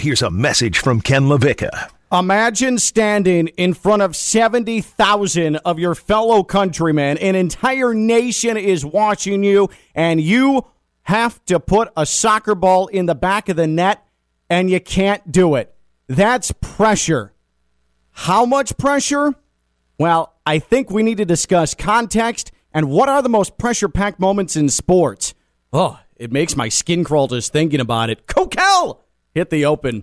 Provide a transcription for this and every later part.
Here's a message from Ken LaVica. Imagine standing in front of 70,000 of your fellow countrymen. An entire nation is watching you, and you have to put a soccer ball in the back of the net, and you can't do it. That's pressure. How much pressure? Well, I think we need to discuss context and what are the most pressure packed moments in sports. Oh, it makes my skin crawl just thinking about it. Kokell! Hit the open.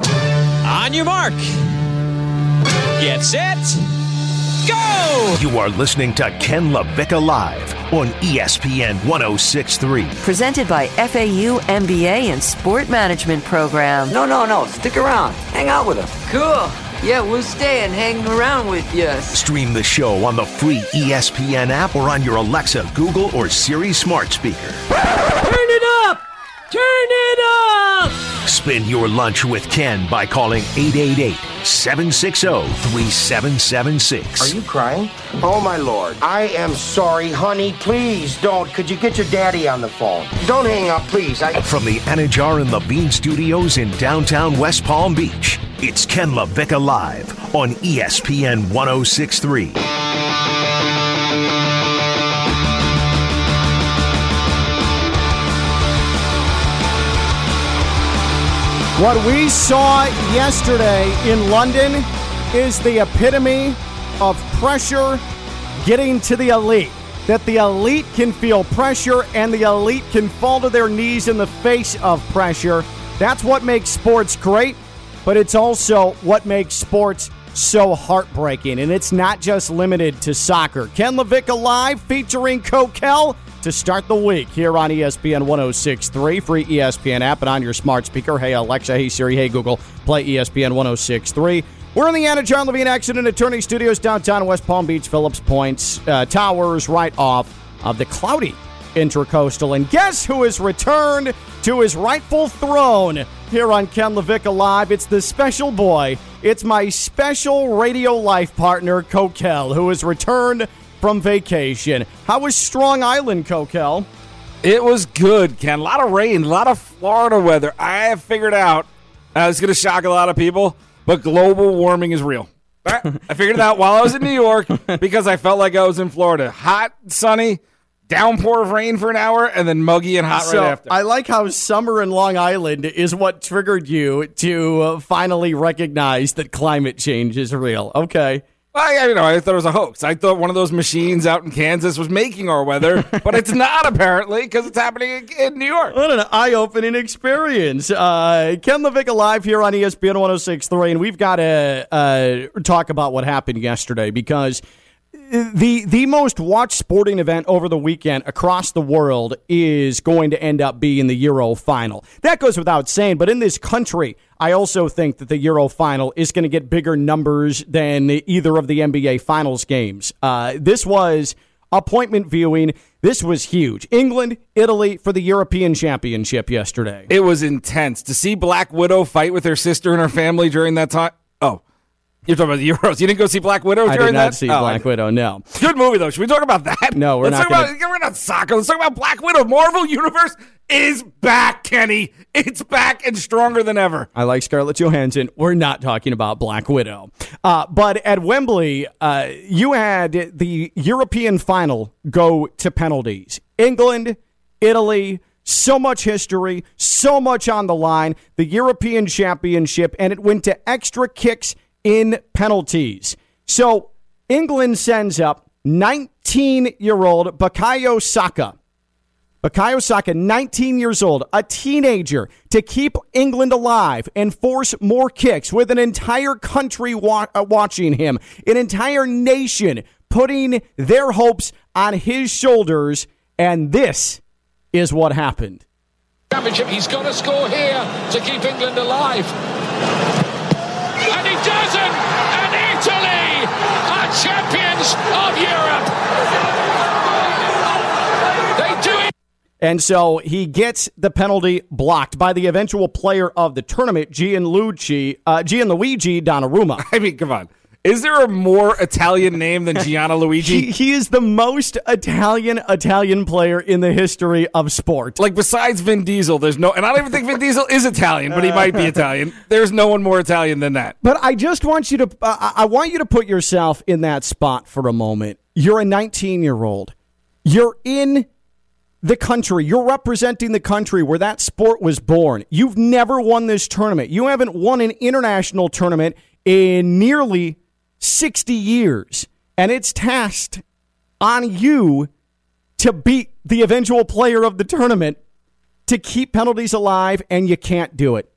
On your mark. Get set. Go! You are listening to Ken LaVicka Live on ESPN 1063. Presented by FAU MBA and Sport Management Program. No, no, no. Stick around. Hang out with us. Cool. Yeah, we'll stay and hang around with you. Stream the show on the free ESPN app or on your Alexa, Google, or Siri smart speaker. Turn it up! Turn! Spend your lunch with Ken by calling 888 760 3776. Are you crying? Oh, my lord. I am sorry, honey. Please don't. Could you get your daddy on the phone? Don't hang up, please. I. From the Anidjar and Levine studios in downtown West Palm Beach, it's Ken LaVicka Live on ESPN 1063. What we saw yesterday in London is the epitome of pressure getting to the elite. That the elite can feel pressure and the elite can fall to their knees in the face of pressure. That's what makes sports great, but it's also what makes sports so heartbreaking. And it's not just limited to soccer. Ken LaVicka Live featuring Kokell to start the week here on ESPN 1063, free ESPN app and on your smart speaker. Hey Alexa, hey Siri, hey Google, play ESPN 1063. We're in the Anidjar Levine Accident Attorney Studios downtown West Palm Beach, Phillips Points uh, Towers, right off of the cloudy Intracoastal. And guess who has returned to his rightful throne here on Ken LaVicka Live? It's the special boy. It's my special radio life partner, Kokell, who has returned from vacation. How was Strong Island, Kokell? It was good, Ken. A lot of rain, a lot of Florida weather. I have figured out, uh, it's going to shock a lot of people, but global warming is real. I figured it out while I was in New York because I felt like I was in Florida. Hot, sunny, downpour of rain for an hour, and then muggy and hot So right after. I like how summer in Long Island is what triggered you to uh, finally recognize that climate change is real. Okay. I, you know, I thought it was a hoax. I thought one of those machines out in Kansas was making our weather, but it's not apparently because it's happening in- New York. What an eye-opening experience. Uh, Ken Levick live here on ESPN 106.3, and we've got to uh, talk about what happened yesterday because the the most watched sporting event over the weekend across the world is going to end up being the Euro final. That goes without saying, but in this country, I also think that the Euro final is going to get bigger numbers than either of the NBA finals games. Uh, this was appointment viewing. This was huge. England, Italy for the European Championship yesterday. It was intense to see Black Widow fight with her sister and her family during that time. Oh, you're talking about the Euros. You didn't go see Black Widow I did not that? see Oh, Black Widow. No. Good movie though. Should we talk about that? No, we're Let's not gonna- about, we're not soccer. Let's talk about Black Widow. Marvel Universe is back, Kenny. It's back and stronger than ever. I like Scarlett Johansson. We're not talking about Black Widow. Uh, but at Wembley, uh, you had the European final go to penalties. England, Italy, so much history, so much on the line. The European Championship, and it went to extra kicks in penalties. So England sends up 19 year old Bukayo Saka. Bukayo Saka, 19 years old, a teenager, to keep England alive and force more kicks with an entire country wa- uh, watching him, an entire nation putting their hopes on his shoulders. And this is what happened. Championship. He's got to score here to keep England alive. And! And Italy are champions of Europe! They do it! And so he gets the penalty blocked by the eventual player of the tournament, Gianluigi, uh, Gianluigi Donnarumma. I mean, come on. Is there a more Italian name than Gianna Luigi? He, he is the most Italian Italian player in the history of sport. like besides Vin Diesel, there's no, and I don't even think Vin Diesel is Italian, but he might be Italian. There's no one more Italian than that. But I just want you to uh, I I want you to put yourself in that spot for a moment. You're a 19 year old. You're in the country. You're representing the country where that sport was born. You've never won this tournament. You haven't won an international tournament in nearly 60 years. And it's tasked on you to beat the eventual player of the tournament to keep penalties alive, and you can't do it.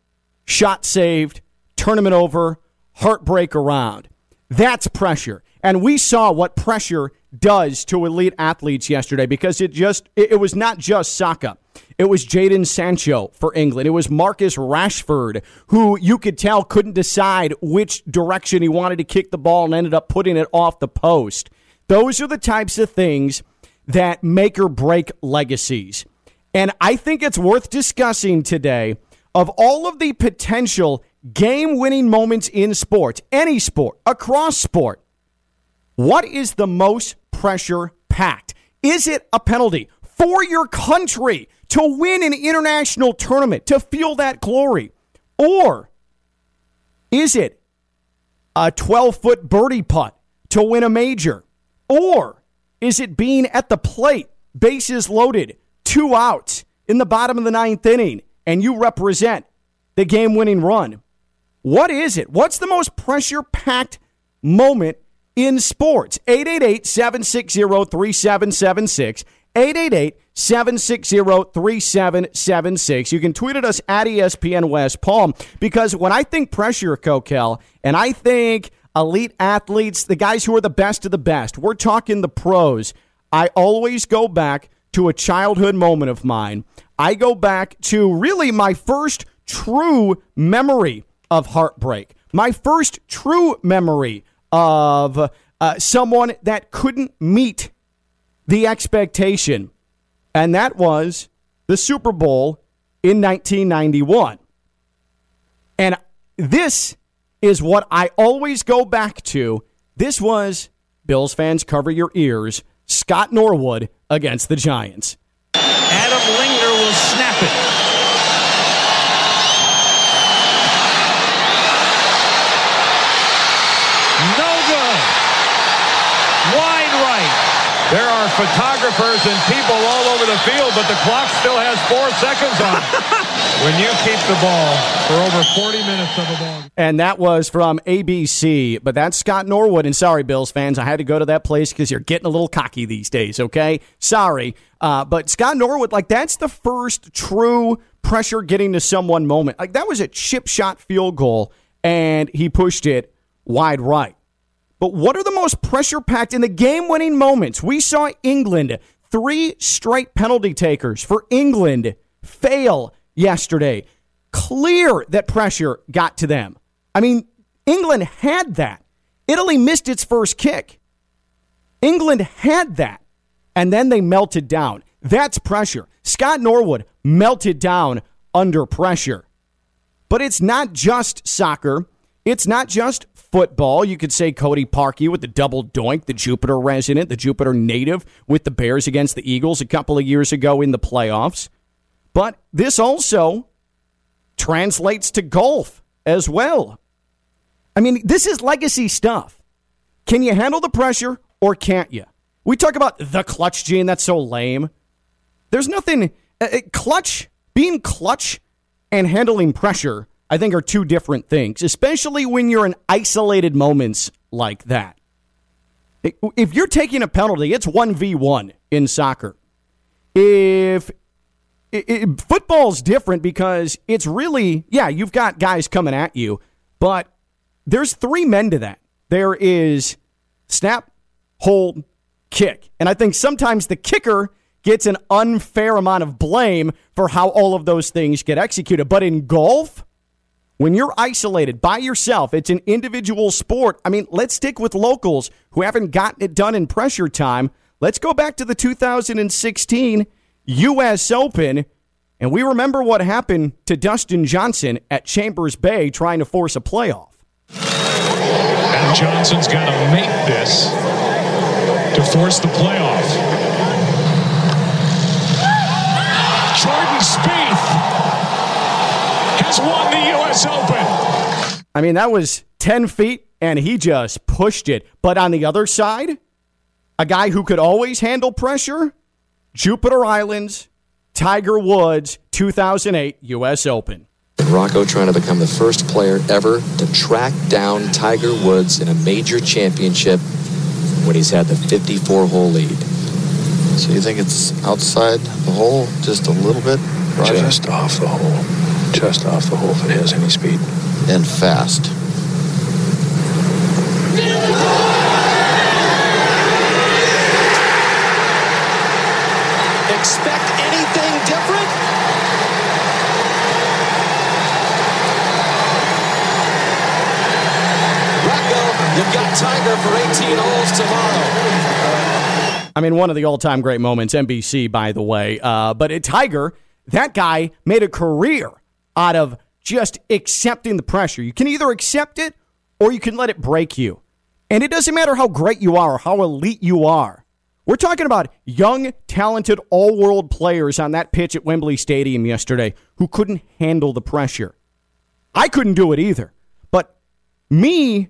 Shot saved, tournament over, heartbreak around. That's pressure. And we saw what pressure does to elite athletes yesterday because it just it, was not just Saka. It was Jadon Sancho for England. It was Marcus Rashford, who you could tell couldn't decide which direction he wanted to kick the ball and ended up putting it off the post. Those are the types of things that make or break legacies. And I think it's worth discussing today of all of the potential game winning moments in sports, any sport, across sport. What is the most pressure packed? Is it a penalty for your country to win an international tournament, to feel that glory? Or is it a 12 foot birdie putt to win a major? Or is it being at the plate, bases loaded, two outs in the bottom of the ninth inning, and you represent the game winning run? What is it? What's the most pressure packed moment in sports? 888 760 3776. 888 760 3776. You can tweet at us at ESPN West Palm because when I think pressure, Kokell, and I think elite athletes, the guys who are the best of the best, we're talking the pros, I always go back to a childhood moment of mine. I go back to really my first true memory of heartbreak, my first true memory of uh, someone that couldn't meet the expectation, and that was the Super Bowl in 1991. And this is what I always go back to. This was, Bills fans, cover your ears, Scott Norwood against the Giants. Adam Lingner will snap it. No good. Wide right. There are photographers and people all over the field, but the clock still has four seconds on it. when you keep the ball for over 40 minutes of a ball. And that was from ABC. But that's Scott Norwood. And sorry, Bills fans, I had to go to that place because you're getting a little cocky these days, okay? Sorry. Uh, but Scott Norwood, like, that's the first true pressure getting to someone moment. Like, that was a chip shot field goal, and he pushed it wide right. But what are the most pressure packed in the game winning moments? We saw England, three straight penalty takers for England fail yesterday. Clear that pressure got to them. I mean, England had that. Italy missed its first kick. England had that. And then they melted down. That's pressure. Scott Norwood melted down under pressure. But it's not just soccer. It's not just football. You could say Cody Parkey with the double doink, the Jupiter resident, the Jupiter native with the Bears against the Eagles a couple of years ago in the playoffs. But this also translates to golf as well. I mean, this is legacy stuff. Can you handle the pressure or can't you? We talk about the clutch gene. That's so lame. There's nothing. Uh, uh, clutch, being clutch and handling pressure, I think, are two different things, especially when you're in isolated moments like that. If you're taking a penalty, it's 1v1 in soccer. If it, it, football's different because it's really, yeah, you've got guys coming at you, but there's three men to that. There is snap, hold, kick. And I think sometimes the kicker gets an unfair amount of blame for how all of those things get executed. But in golf, when you're isolated by yourself, it's an individual sport. I mean, let's stick with locals who haven't gotten it done in pressure time. Let's go back to the 2016 U.S. Open, and we remember what happened to Dustin Johnson at Chambers Bay trying to force a playoff. And Johnson's got to make this to force the playoff. Jordan Spieth has won the U.S. Open. I mean, that was 10 feet and he just pushed it. But on the other side, a guy who could always handle pressure, Jupiter Islands, Tiger Woods, 2008 U.S. Open. Rocco trying to become the first player ever to track down Tiger Woods in a major championship when he's had the 54 hole lead. So you think it's outside the hole just a little bit? Roger? Just off the hole. Just off the hole if it has any speed. And fast. Expect anything different? Rocco, you've got Tiger for 18 holes tomorrow. I mean, one of the all time great moments, NBC, by the way. Uh, but at Tiger, that guy made a career out of just accepting the pressure. You can either accept it or you can let it break you. And it doesn't matter how great you are or how elite you are. We're talking about young, talented, all world players on that pitch at Wembley Stadium yesterday who couldn't handle the pressure. I couldn't do it either. But me,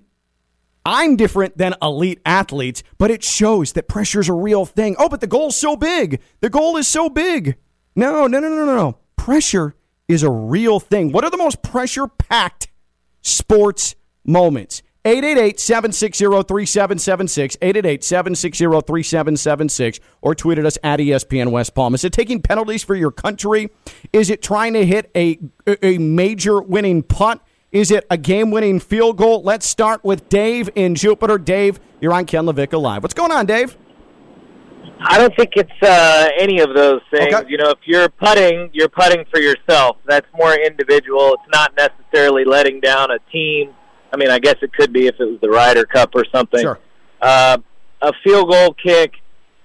I'm different than elite athletes, but it shows that pressure's a real thing. Oh, but the goal's so big. The goal is so big. No, no, no, no, no, no. Pressure is a real thing. What are the most pressure packed sports moments? 888-760-3776, 888-760-3776, or tweeted us at ESPN West Palm. Is it taking penalties for your country? Is it trying to hit a, a major winning punt? Is it a game-winning field goal? Let's start with Dave in Jupiter. Dave, you're on Ken LaVicka Live. What's going on, Dave? I don't think it's uh, any of those things. Okay. You know, if you're putting, you're putting for yourself. That's more individual. It's not necessarily letting down a team I mean, I guess it could be if it was the Ryder Cup or something. Sure. Uh, a field goal kick,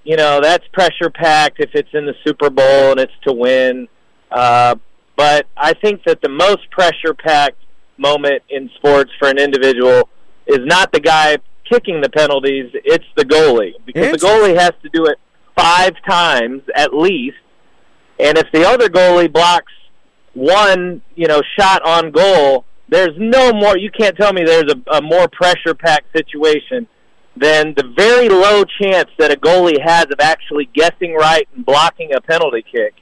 you know, that's pressure packed if it's in the Super Bowl and it's to win. Uh, but I think that the most pressure packed moment in sports for an individual is not the guy kicking the penalties, it's the goalie. Because the goalie has to do it five times at least. And if the other goalie blocks one, you know, shot on goal, there's no more. You can't tell me there's a, a more pressure packed situation than the very low chance that a goalie has of actually guessing right and blocking a penalty kick.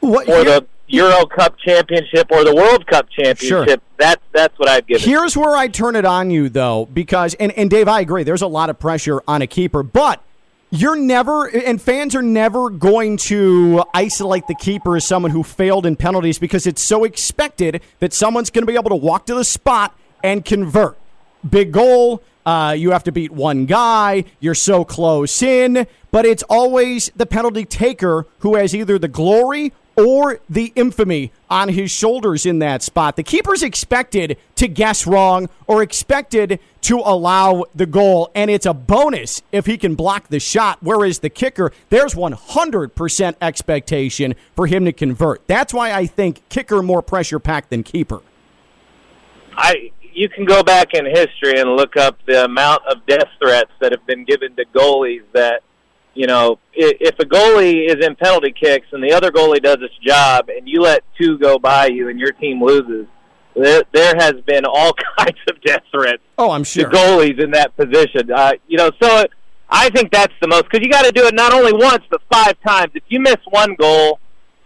What, or the Euro Cup championship or the World Cup championship. Sure. That's that's what I'd give. Here's where I turn it on you though, because and, and Dave, I agree. There's a lot of pressure on a keeper, but you're never, and fans are never going to isolate the keeper as someone who failed in penalties because it's so expected that someone's going to be able to walk to the spot and convert. Big goal. Uh, you have to beat one guy. You're so close in. But it's always the penalty taker who has either the glory or the infamy on his shoulders in that spot. The keeper's expected to guess wrong or expected to allow the goal, and it's a bonus if he can block the shot. Whereas the kicker, there's 100% expectation for him to convert. That's why I think kicker more pressure packed than keeper. I you can go back in history and look up the amount of death threats that have been given to goalies that you know, if a goalie is in penalty kicks and the other goalie does its job and you let two go by you and your team loses, there, there has been all kinds of death threats. Oh, I'm sure. To goalies in that position. Uh, you know, so I think that's the most, because you got to do it not only once, but five times. If you miss one goal,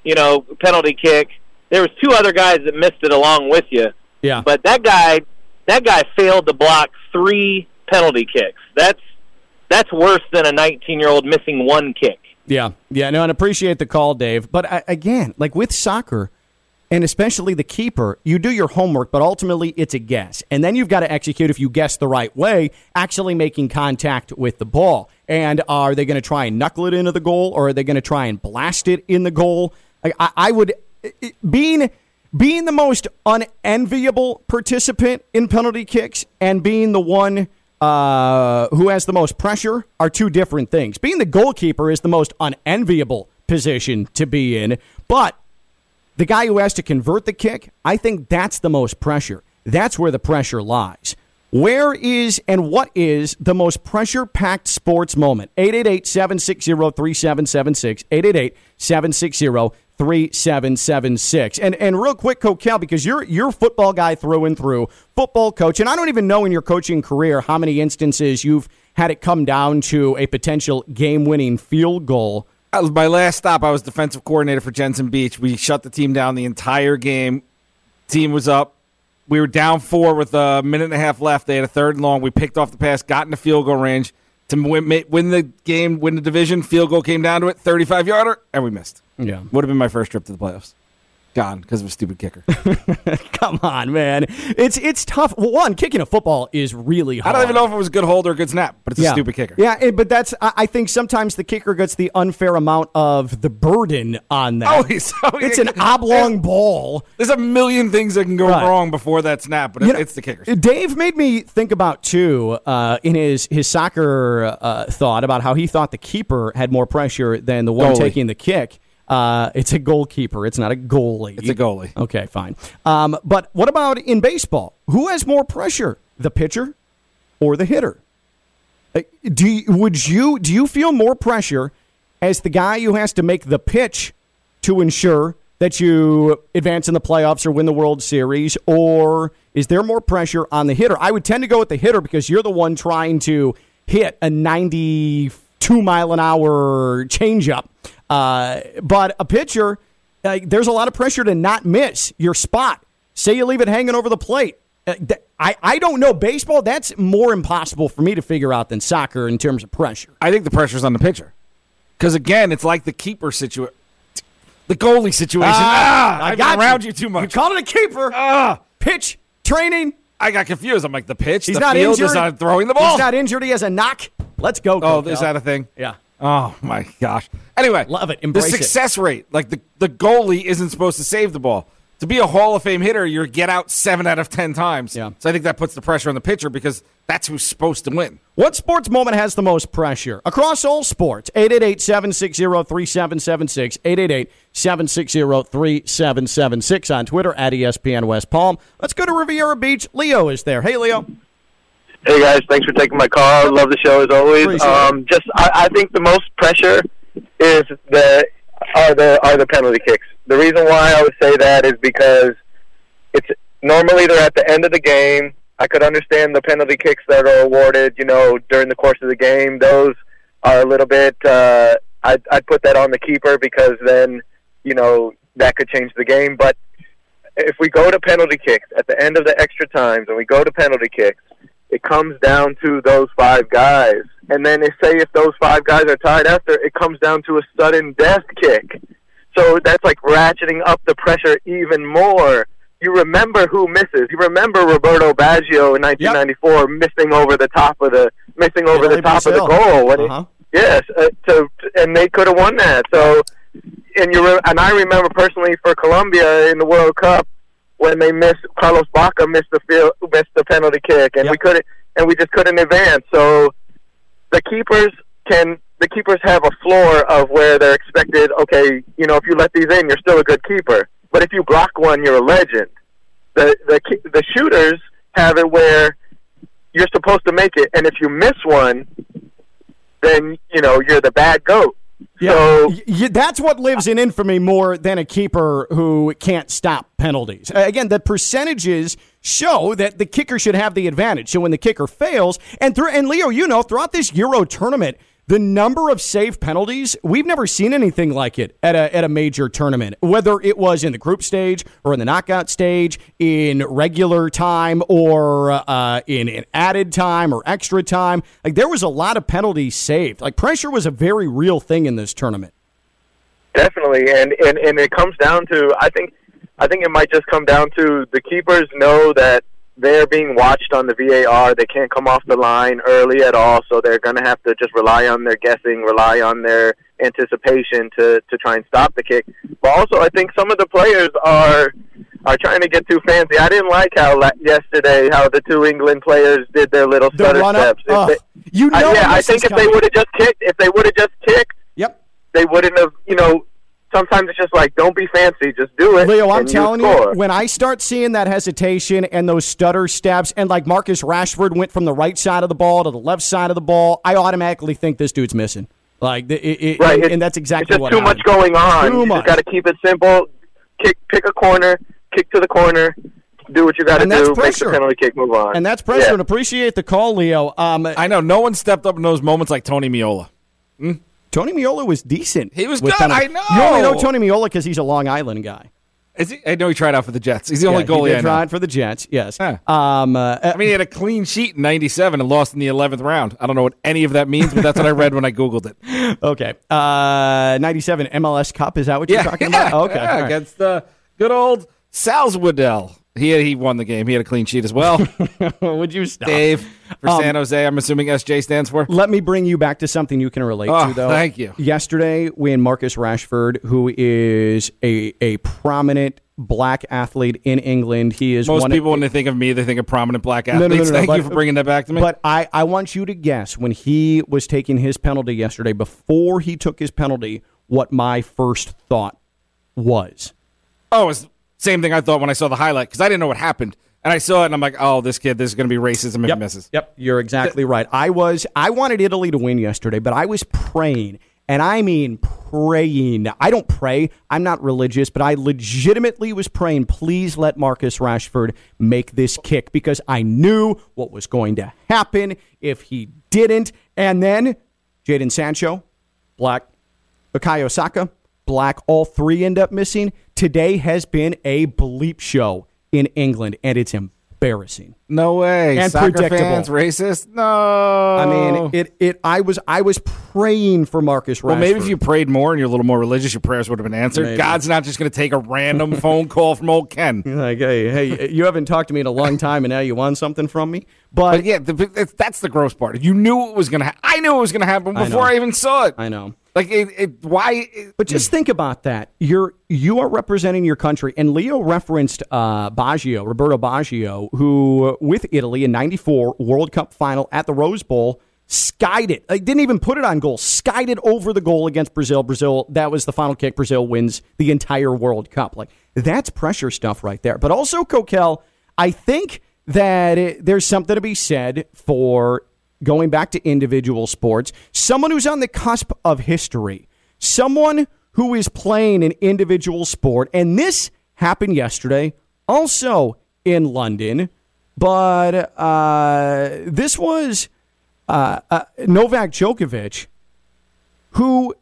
you know, penalty kick, there was two other guys that missed it along with you. Yeah. But that guy, that guy failed to block three penalty kicks. That's that's worse than a 19 year old missing one kick. Yeah, yeah, no, and appreciate the call, Dave. But I, again, like with soccer, and especially the keeper, you do your homework, but ultimately it's a guess. And then you've got to execute if you guess the right way, actually making contact with the ball. And are they going to try and knuckle it into the goal, or are they going to try and blast it in the goal? I, I would, being being the most unenviable participant in penalty kicks and being the one uh, who has the most pressure are two different things. Being the goalkeeper is the most unenviable position to be in, but the guy who has to convert the kick, I think that's the most pressure. That's where the pressure lies. Where is and what is the most pressure packed sports moment? 888 760 3776. 888 760 3776. And and real quick, Kokell, because you're you're football guy through and through, football coach, and I don't even know in your coaching career how many instances you've had it come down to a potential game winning field goal. My last stop, I was defensive coordinator for Jensen Beach. We shut the team down the entire game. Team was up. We were down four with a minute and a half left. They had a third and long. We picked off the pass, got in the field goal range to win, win the game, win the division. Field goal came down to it, 35 yarder, and we missed. Yeah. Would have been my first trip to the playoffs. Gone because of a stupid kicker. Come on, man. It's it's tough. Well, one, kicking a football is really hard. I don't even know if it was a good hold or a good snap, but it's a stupid kicker. Yeah, eh, but that's I I think sometimes the kicker gets the unfair amount of the burden on that. Always. it's an oblong ball. There's a million things that can go Right. wrong before that snap, but it- know, it's the kicker. Dave made me think about too uh, in his his soccer uh, thought about how he thought the keeper had more pressure than the one Goalie. taking the kick. Uh, it's a goalkeeper. It's not a goalie. It's a goalie. Okay, fine. Um, but what about in baseball? Who has more pressure, the pitcher or the hitter? Uh, Do you, would you do you feel more pressure as the guy who has to make the pitch to ensure that you advance in the playoffs or win the World Series, or is there more pressure on the hitter? I would tend to go with the hitter because you're the one trying to hit a 92 mile an hour changeup. Uh, but a pitcher, uh, there's a lot of pressure to not miss your spot. Say you leave it hanging over the plate. Uh, th- I, I don't know. Baseball, that's more impossible for me to figure out than soccer in terms of pressure. I think the pressure's on the pitcher. Because again, it's like the keeper situation, the goalie situation. Ah, Ah, I I've got around you. you, too much. You called it a keeper. Ah, Pitch, training. I got confused. I'm like the pitch, He's the not field injured. is not throwing the ball. He's not injured. He has a knock. Let's go. oh, Kokell. is that a thing? Yeah. Oh my gosh. Anyway, Love it. the Embrace it. success rate, like the the goalie isn't supposed to save the ball. To be a Hall of Fame hitter, you're get out seven out of ten times. Yeah. So I think that puts the pressure on the pitcher because that's who's supposed to win. What sports moment has the most pressure? Across all sports. 888-760-3776. 888-760-3776 on Twitter at ESPN West Palm. Let's go to Riviera Beach. Leo is there. Hey, Leo. Hey guys, thanks for taking my call. Love the show as always. Um, just I, I think the most pressure is the are the are the penalty kicks. The reason why I would say that is because it's normally they're at the end of the game. I could understand the penalty kicks that are awarded, you know, during the course of the game. Those are a little bit. Uh, I'd, I'd put that on the keeper because then, you know, that could change the game. But if we go to penalty kicks at the end of the extra times and we go to penalty kicks, it comes down to those five guys. And then if, say if those five guys are tied after, it comes down to a sudden death kick. So that's like ratcheting up the pressure even more. You remember who misses. You remember Roberto Baggio in 1994 missing over the top of the missing over the top of the goal. When Uh-huh. yes, uh, to, and they could have won that. So, and you re- and I remember personally for Colombia in the World Cup when they missed Carlos Bacca missed the field missed the penalty kick, and we couldn't and we just couldn't advance. So the keepers can the keepers have a floor of where they're expected. Okay, you know, if you let these in, you're still a good keeper. But if you block one, you're a legend. The the the shooters have it where you're supposed to make it, and if you miss one, then you know you're the bad goat. Yeah, Y- y- that's what lives in infamy more than a keeper who can't stop penalties. Again, the percentages show that the kicker should have the advantage. So when the kicker fails, and through and Leo, you know, throughout this Euro tournament, the number of save penalties we've never seen anything like it at a at a major tournament. Whether it was in the group stage or in the knockout stage, in regular time or uh, in, in added time or extra time, like there was a lot of penalties saved. Like pressure was a very real thing in this tournament. Definitely, and, and and it comes down to I think I think it might just come down to the keepers know that they're being watched on the VAR. They can't come off the line early at all, so they're going to have to just rely on their guessing, rely on their anticipation to to try and stop the kick. But also, I think some of the players are are trying to get too fancy. I didn't like how la- yesterday how the two England players did their little The stutter steps. If they- You I- know yeah, I think if they would have just kicked, if they would have just kicked, Yep. they wouldn't have, you know, sometimes it's just like don't be fancy, just do it. Leo, I'm telling you, you, score. when I start seeing that hesitation and those stutter steps, and like Marcus Rashford went from the right side of the ball to the left side of the ball, I automatically think this dude's missing. Like, it, it, Right, and, it's- that's exactly it's just what too much going on. Too you much. got to keep it simple. Kick, pick a corner, kick to the corner, do what you got to And that's do, make pressure. the penalty kick, move on. And that's pressure. Yeah. And appreciate the call, Leo. Um, I know no one stepped up in those moments like Tony Meola. Tony Meola was decent. He was good, I know. You only know Tony Meola because he's a Long Island guy. Is he? I know he tried out for the Jets. He's the only Yeah, goalie he I try for the Jets. Yes. Um, uh, I mean, he had a clean sheet in '97 and lost in the 11th round. I don't know what any of that means, but that's what I read when I googled it. okay. Uh, 97 MLS Cup. Is that what you're Yeah, talking yeah, about? Okay. yeah, all right. against uh, good old Salzwedel. He he won the game. He had a clean sheet as well. Would you stop? Dave for Um, San Jose. I'm assuming SJ stands for. Let me bring you back to something you can relate Oh, to, though. thank you. Yesterday, when Marcus Rashford, who is a, a prominent black athlete in England, he is Most people, when they think of me, they think of prominent black No, no, athletes. no, no, Thank but- you for bringing that back to me. But I, I want you to guess when he was taking his penalty yesterday, before he took his penalty, what my first thought was. oh, it's same thing I thought when I saw the highlight because I didn't know what happened, and I saw it and I'm like, oh, this kid, this is going to be racism if he misses. Yep, you're exactly right. I was I wanted Italy to win yesterday, but I was praying, and I mean praying. I don't pray. I'm not religious, but I legitimately was praying, please let Marcus Rashford make this kick because I knew what was going to happen if he didn't. And then Jadon Sancho, black, Bukayo Saka, black, all three end up missing. Today has been a bleep show in England, and it's embarrassing. No way. And Soccer predictable. fans racist? No. I mean, it, it. I was, I was praying for Marcus Rashford. Well, maybe if you prayed more and you're a little more religious, your prayers would have been answered. Maybe. God's not just going to take a random phone call from old Ken. like, hey, hey, you haven't talked to me in a long time, and now you want something from me. But, But yeah, the, that's- the gross part. You knew it was going to. Ha- I knew it was going to happen before know. I, even saw it. I know. Like it, it why? It, But just think about that. You're you are representing your country, and Leo referenced uh, Baggio, Roberto Baggio, who with Italy in '94 World Cup final at the Rose Bowl skied it. Like, didn't even put it on goal. Skied it over the goal against Brazil. Brazil. That was the final kick. Brazil wins the entire World Cup. Like that's pressure stuff right there. But also, Kokell, I think that there's something to be said for going back to individual sports, someone who's on the cusp of history, someone who is playing an individual sport, and this happened yesterday, also in London, but uh, this was uh, uh, Novak Djokovic, who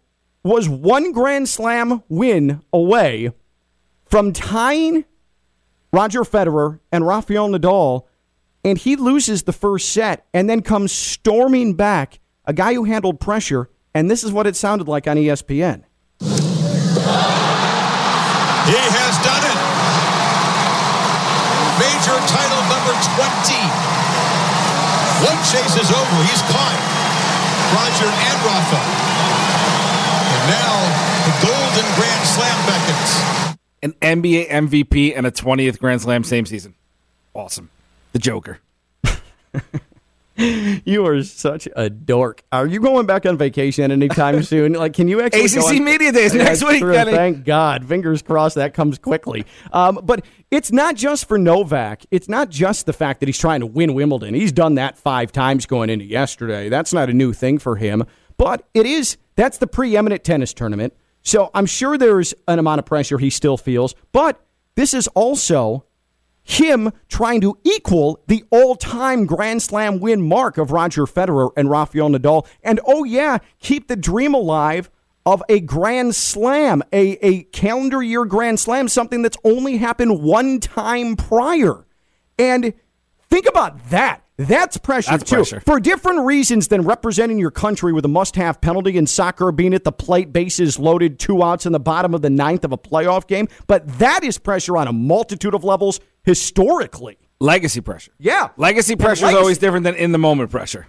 was one Grand Slam win away from tying Roger Federer and Rafael Nadal and he loses the first set and then comes storming back, a guy who handled pressure, and this is what it sounded like on ESPN. He has done it. Major title number 20. One chase is over. He's caught Roger and Rafa. And now the Golden Grand Slam beckons. an NBA MVP and a 20th Grand Slam same season. Awesome. The Joker. You are such a dork. Are you going back on vacation anytime soon? Like, can you actually? ACC Media Days next week. Kenny. Thank God. Fingers crossed that comes quickly. Um, but it's not just for Novak. It's not just the fact that he's trying to win Wimbledon. He's done that five times going into yesterday. That's not a new thing for him. But it is. That's the preeminent tennis tournament. So I'm sure there's an amount of pressure he still feels. But this is also him trying to equal the all-time Grand Slam win mark of Roger Federer and Rafael Nadal. And oh yeah, keep the dream alive of a Grand Slam, a, a calendar year Grand Slam, something that's only happened one time prior. And think about that. That's pressure That's too. pressure. For different reasons than representing your country with a must-have penalty in soccer, being at the plate, bases loaded, two outs in the bottom of the ninth of a playoff game. But that is pressure on a multitude of levels historically. Legacy pressure. Yeah. Legacy pressure is always different than in the moment pressure.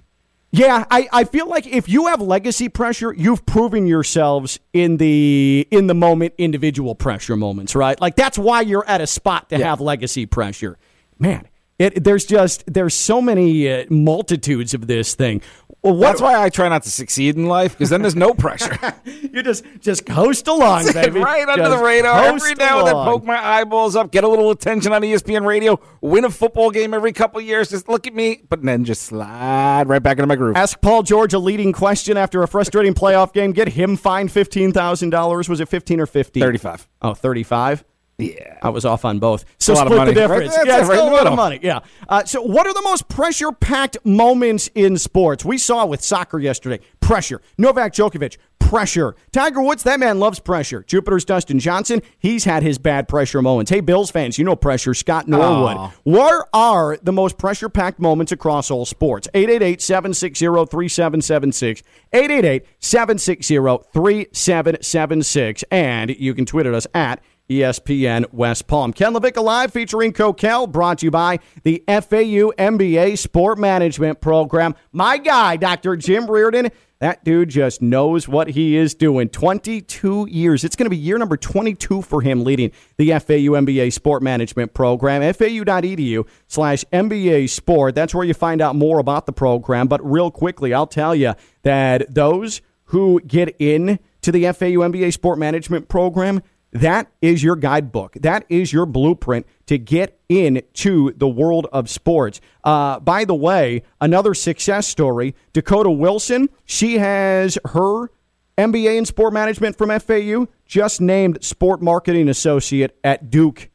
Yeah, I, I feel like if you have legacy pressure, you've proven yourselves in the in the moment individual pressure moments, right? Like that's why you're at a spot to have legacy pressure. Man, It, there's just there's so many uh, multitudes of this thing. Well, what, That's why I try not to succeed in life because then there's no pressure. you just just coast along, baby. right under the radar. Every now and then, along. poke my eyeballs up, get a little attention on ESPN Radio, win a football game every couple years. Just look at me, but then just slide right back into my groove. Ask Paul George a leading question after a frustrating playoff game. Get him fined fifteen thousand dollars. Was it fifteen or fifty? 35. Oh, 35? Yeah. I was off on both. So a lot of split the difference. there, yeah, it's right a lot of money. Yeah. Uh, so what are the most pressure-packed moments in sports? We saw with soccer yesterday. Pressure. Novak Djokovic. Pressure. Tiger Woods, that man loves pressure. Jupiter's Dustin Johnson, he's had his bad pressure moments. Hey, Bills fans, you know pressure. Scott Norwood. Aw. What are the most pressure packed moments across all sports? 888 760 3776. 888 760 3776. And you can tweet at us at ESPN West Palm. Ken Levick Live featuring Kokell, brought to you by the FAU MBA Sport Management Program. My guy, Dr. Jim Reardon, that dude just knows what he is doing. 22 years. It's going to be year number 22 for him leading the FAU MBA Sport Management Program. FAU.edu slash MBA Sport. That's where you find out more about the program. But real quickly, I'll tell you that those who get in to the FAU MBA Sport Management Program, that is your guidebook. That is your blueprint to get into the world of sports. Uh, by the way, another success story Dakota Wilson, she has her MBA in sport management from FAU, just named sport marketing associate at Duke.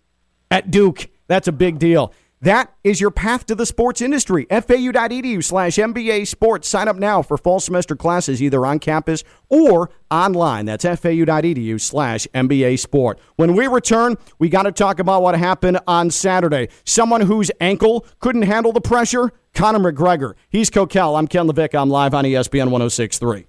At Duke. That's a big deal. That is your path to the sports industry. FAU.edu slash MBA sports. Sign up now for fall semester classes either on campus or online. That's FAU.edu slash MBA sport. When we return, we got to talk about what happened on Saturday. Someone whose ankle couldn't handle the pressure, Conor McGregor. He's Kokell. I'm Ken Levick. I'm live on ESPN 1063.